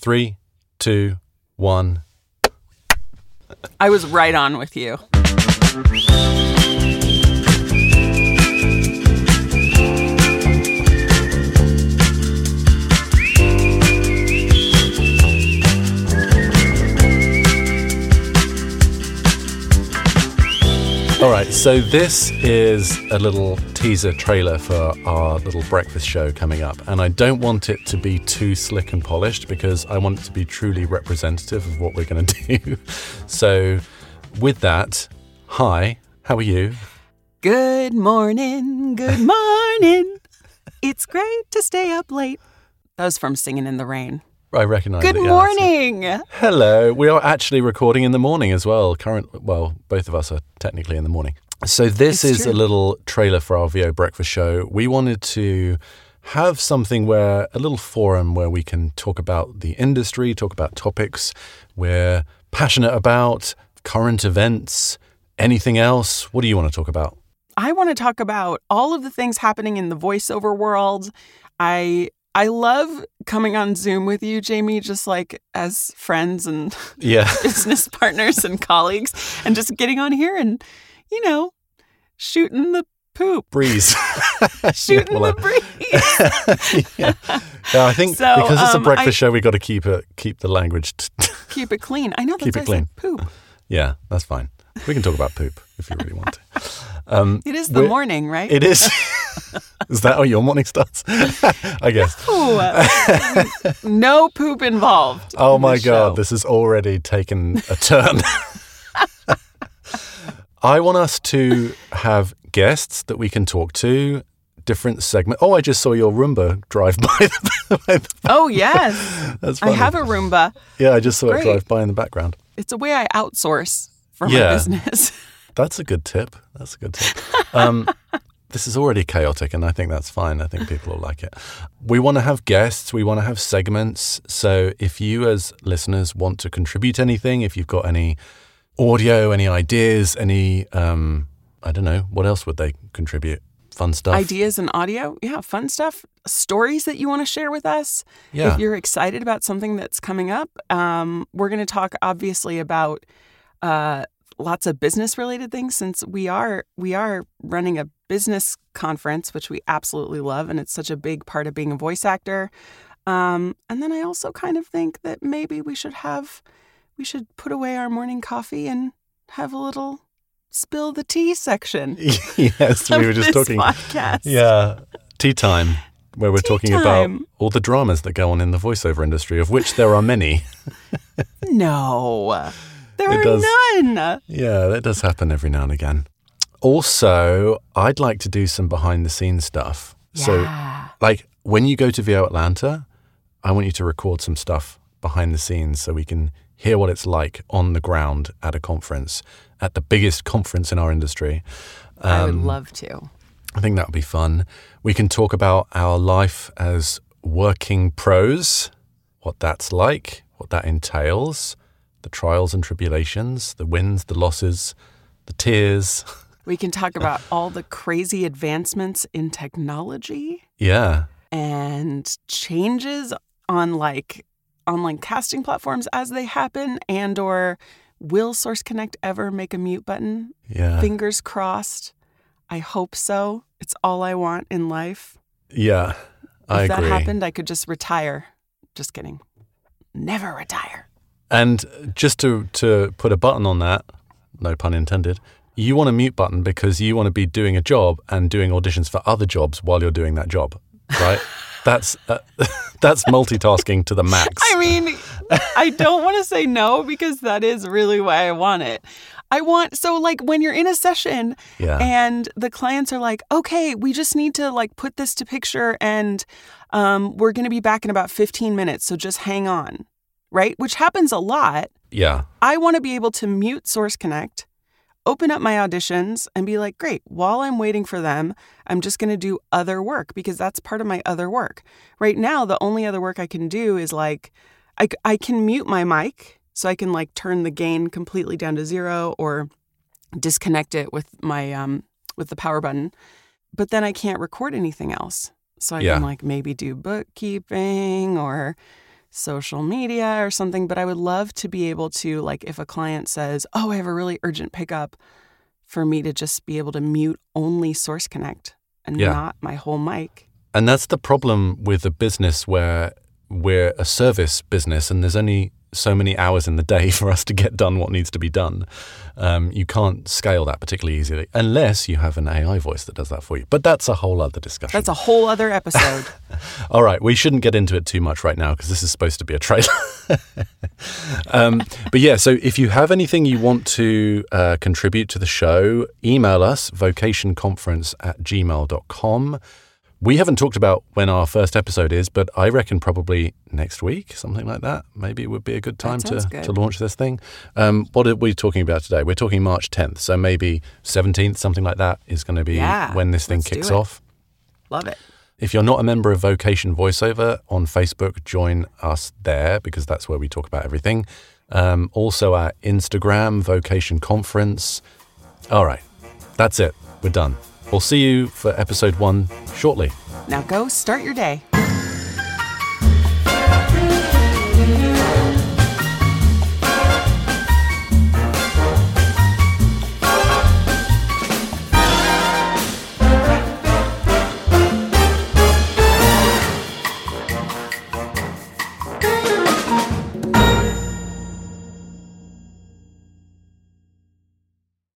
Three, two, one. I was right on with you. Right, so this is a little teaser trailer for our little breakfast show coming up. And I don't want it to be too slick and polished because I want it to be truly representative of what we're going to do. So, with that, hi, how are you? Good morning, good morning. it's great to stay up late. That was from Singing in the Rain. I recognize Good it, yeah, morning. so- Hello. We are actually recording in the morning as well. Current, well, both of us are technically in the morning. So this It's is true. a little trailer for our VO breakfast show. We wanted to have something where a little forum where we can talk about the industry, talk about topics we're passionate about, current events, anything else. What do you want to talk about? I want to talk about all of the things happening in the voiceover world. I I love coming on Zoom with you, Jamie, just like as friends and Yeah. business partners and colleagues, and just getting on here and, you know, shooting the poop, Breeze. shooting well, the breeze. yeah. yeah, I think So, because it's a um, breakfast I- show, we've got to keep it, keep the language. T- Keep it clean. I know that's Keep it clean. poop. yeah, that's fine. We can talk about poop if you really want to. Um, It is the morning, right? It is. is that how your morning starts? I guess. Ooh, no poop involved. Oh in my god, show. this has already taken a turn. I want us to have guests that we can talk to, different segment. Oh, I just saw your Roomba drive by. The, by the- Oh yes, that's I have a Roomba. yeah, I just saw Great. it drive by in the background. It's a way I outsource for Yeah. my business. That's a good tip. That's a good tip. Um, this is already chaotic, and I think that's fine. I think people will like it. We want to have guests, we want to have segments. So if you, as listeners, want to contribute anything, if you've got any audio, any ideas, any, um, I don't know, what else would they contribute? Fun stuff. Ideas and audio, yeah, fun stuff. Stories that you want to share with us. Yeah. If you're excited about something that's coming up, um, we're going to talk obviously about uh, lots of business related things since we are we are running a business conference, which we absolutely love, and it's such a big part of being a voice actor. Um, and then I also kind of think that maybe we should have we should put away our morning coffee and have a little spill the tea section. yes, we were just talking. Podcast. Yeah, tea time, where we're Tea talking time. about all the dramas that go on in the voiceover industry, of which there are many. No, there It are does. none. Yeah, that does happen every now and again. Also, I'd like to do some behind the scenes stuff. So, like when you go to VO Atlanta, I want you to record some stuff behind the scenes so we can hear what it's like on the ground at a conference, at the biggest conference in our industry. I would Um, love to. I think that would be fun. We can talk about our life as working pros, what that's like, what that entails, the trials and tribulations, the wins, the losses, the tears. We can talk about all the crazy advancements in technology Yeah. and changes on like online casting platforms as they happen and or will Source Connect ever make a mute button? Yeah. Fingers crossed. I hope so. It's all I want in life. yeah. I if that agree. happened, I could just retire. Just kidding. Never retire. And just to, to put a button on that, no pun intended, you want a mute button because you want to be doing a job and doing auditions for other jobs while you're doing that job, right? that's uh, that's multitasking to the max. I mean, I don't want to say no because that is really why I want it. I want so like when you're in a session yeah. and the clients are like, "Okay, we just need to like put this to picture and um, we're going to be back in about 15 minutes, so just hang on." Right? Which happens a lot. yeah. I want to be able to mute Source Connect, open up my auditions, and be like, great, while I'm waiting for them, I'm just going to do other work because that's part of my other work. Right now, the only other work I can do is like, I, I can mute my mic so I can like turn the gain completely down to zero or disconnect it with my, um, with the power button. But then I can't record anything else. So I Yeah. can like maybe do bookkeeping or social media or something, but I would love to be able to, like, if a client says, Oh, I have a really urgent pickup, for me to just be able to mute only Source Connect and Yeah. not my whole mic. And that's the problem with a business where we're a service business and there's only so many hours in the day for us to get done what needs to be done. Um, you can't scale that particularly easily unless you have an AI voice that does that for you. But that's a whole other discussion. That's a whole other episode. All right, we shouldn't get into it too much right now because this is supposed to be a trailer. um, but yeah, so if you have anything you want to uh, contribute to the show, email us vocationconference at gmail.com. We haven't talked about when our first episode is, but I reckon probably next week, something like that. Maybe it would be a good time to, good. to launch this thing. Um, what are we talking about today? We're talking March 10th, so maybe 17th, something like that is going to be Yeah, when this thing kicks off. Love it. If you're not a member of Vocation Voiceover on Facebook, join us there because that's where we talk about everything. Um, also, our Instagram, Vocation Conference. All right, that's it. We're done. We'll see you for episode one shortly. Now go start your day.